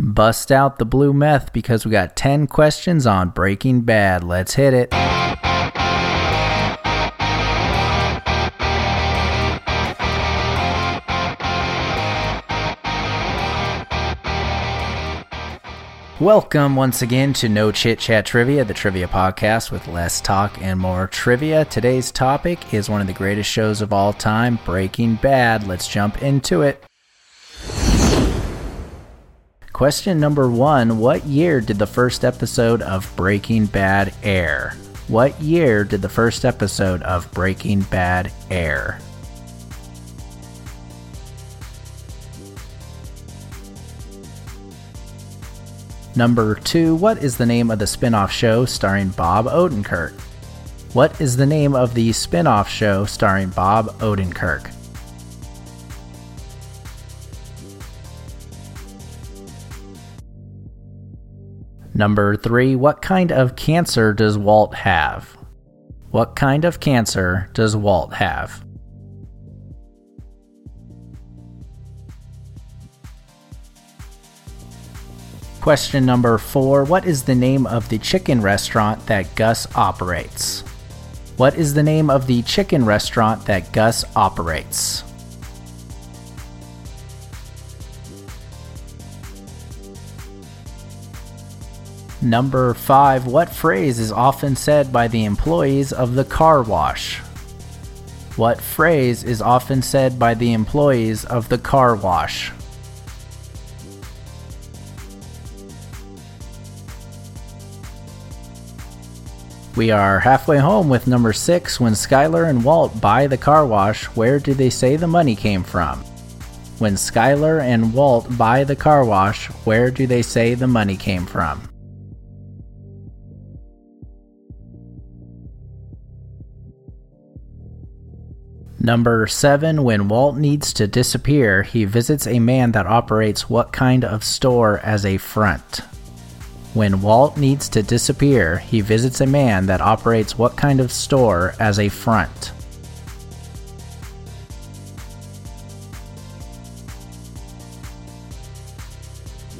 Bust out the blue meth because we got 10 questions on Breaking Bad. Let's hit it. Welcome once again to No Chit Chat Trivia, the trivia podcast with less talk and more trivia. Today's topic is one of the greatest shows of all time, Breaking Bad. Let's jump into it. Question number one What year did the first episode of Breaking Bad air? What year did the first episode of Breaking Bad air? Number two, what is the name of the spin off show starring Bob Odenkirk? What is the name of the spin off show starring Bob Odenkirk? Number three, what kind of cancer does Walt have? What kind of cancer does Walt have? Question number four What is the name of the chicken restaurant that Gus operates? What is the name of the chicken restaurant that Gus operates? Number five What phrase is often said by the employees of the car wash? What phrase is often said by the employees of the car wash? We are halfway home with number six. When Skyler and Walt buy the car wash, where do they say the money came from? When Skyler and Walt buy the car wash, where do they say the money came from? Number 7. When Walt needs to disappear, he visits a man that operates what kind of store as a front? When Walt needs to disappear, he visits a man that operates what kind of store as a front?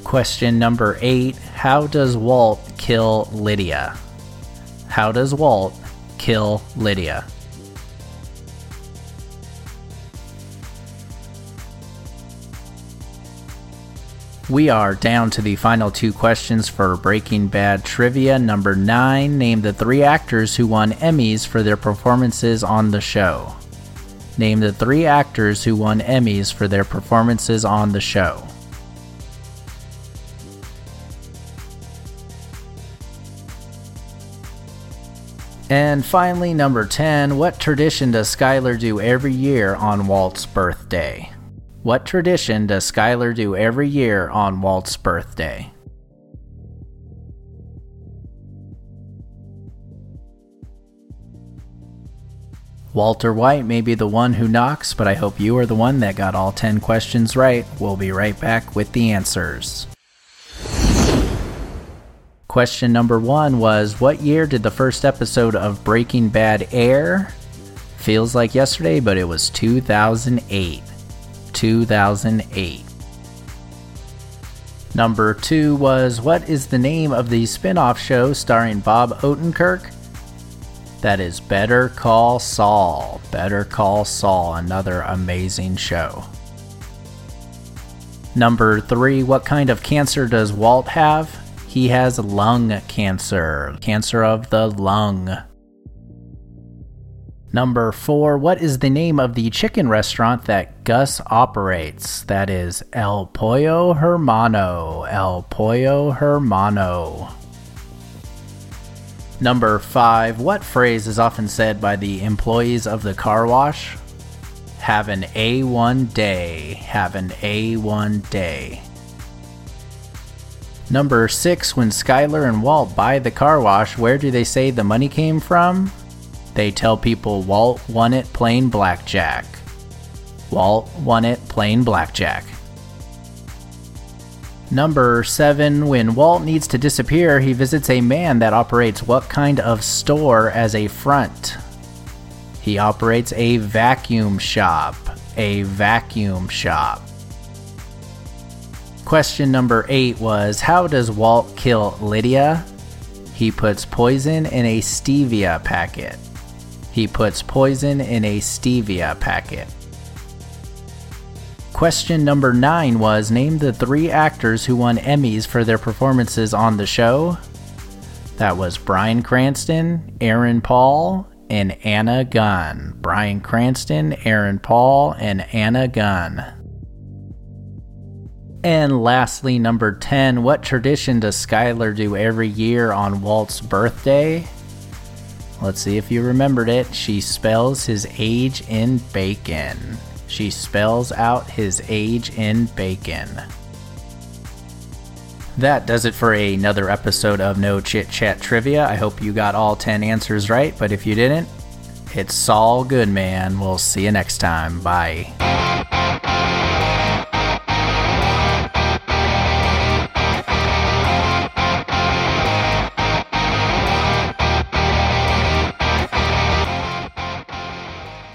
Question number 8 How does Walt kill Lydia? How does Walt kill Lydia? We are down to the final two questions for Breaking Bad trivia. Number nine Name the three actors who won Emmys for their performances on the show. Name the three actors who won Emmys for their performances on the show. And finally, number 10 What tradition does Skyler do every year on Walt's birthday? What tradition does Skyler do every year on Walt's birthday? Walter White may be the one who knocks, but I hope you are the one that got all 10 questions right. We'll be right back with the answers. Question number one was What year did the first episode of Breaking Bad air? Feels like yesterday, but it was 2008. 2008. Number two was What is the name of the spin off show starring Bob Odenkirk? That is Better Call Saul. Better Call Saul, another amazing show. Number three What kind of cancer does Walt have? He has lung cancer, cancer of the lung. Number four, what is the name of the chicken restaurant that Gus operates? That is El Pollo Hermano. El Pollo Hermano. Number five, what phrase is often said by the employees of the car wash? Have an A1 day. Have an A1 day. Number six, when Skyler and Walt buy the car wash, where do they say the money came from? They tell people Walt won it playing blackjack. Walt won it playing blackjack. Number 7. When Walt needs to disappear, he visits a man that operates what kind of store as a front? He operates a vacuum shop. A vacuum shop. Question number eight was How does Walt kill Lydia? He puts poison in a stevia packet. He puts poison in a stevia packet. Question number nine was Name the three actors who won Emmys for their performances on the show. That was Bryan Cranston, Aaron Paul, and Anna Gunn. Bryan Cranston, Aaron Paul, and Anna Gunn. And lastly, number 10, what tradition does Skyler do every year on Walt's birthday? Let's see if you remembered it. She spells his age in bacon. She spells out his age in bacon. That does it for another episode of No Chit Chat Trivia. I hope you got all 10 answers right, but if you didn't, it's all good, man. We'll see you next time. Bye.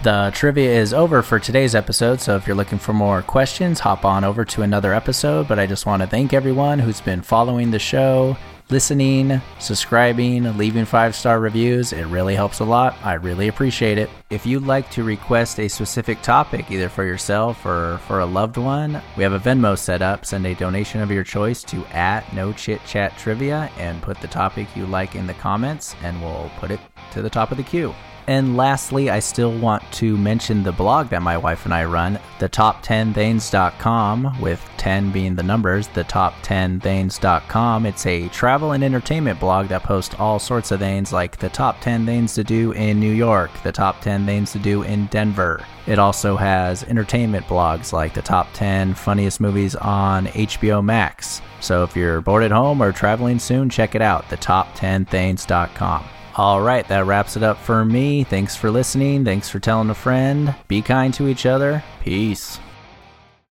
The trivia is over for today's episode, so if you're looking for more questions, hop on over to another episode. But I just want to thank everyone who's been following the show, listening, subscribing, leaving five star reviews. It really helps a lot. I really appreciate it. If you'd like to request a specific topic, either for yourself or for a loved one, we have a Venmo set up. Send a donation of your choice to at No Chit Chat Trivia and put the topic you like in the comments, and we'll put it to the top of the queue. And lastly, I still want to mention the blog that my wife and I run, the top10things.com, with 10 being the numbers, the top10things.com. It's a travel and entertainment blog that posts all sorts of things like the top 10 things to do in New York, the top 10 things to do in Denver. It also has entertainment blogs like the top 10 funniest movies on HBO Max. So if you're bored at home or traveling soon, check it out, the top10things.com. All right, that wraps it up for me. Thanks for listening. Thanks for telling a friend. Be kind to each other. Peace.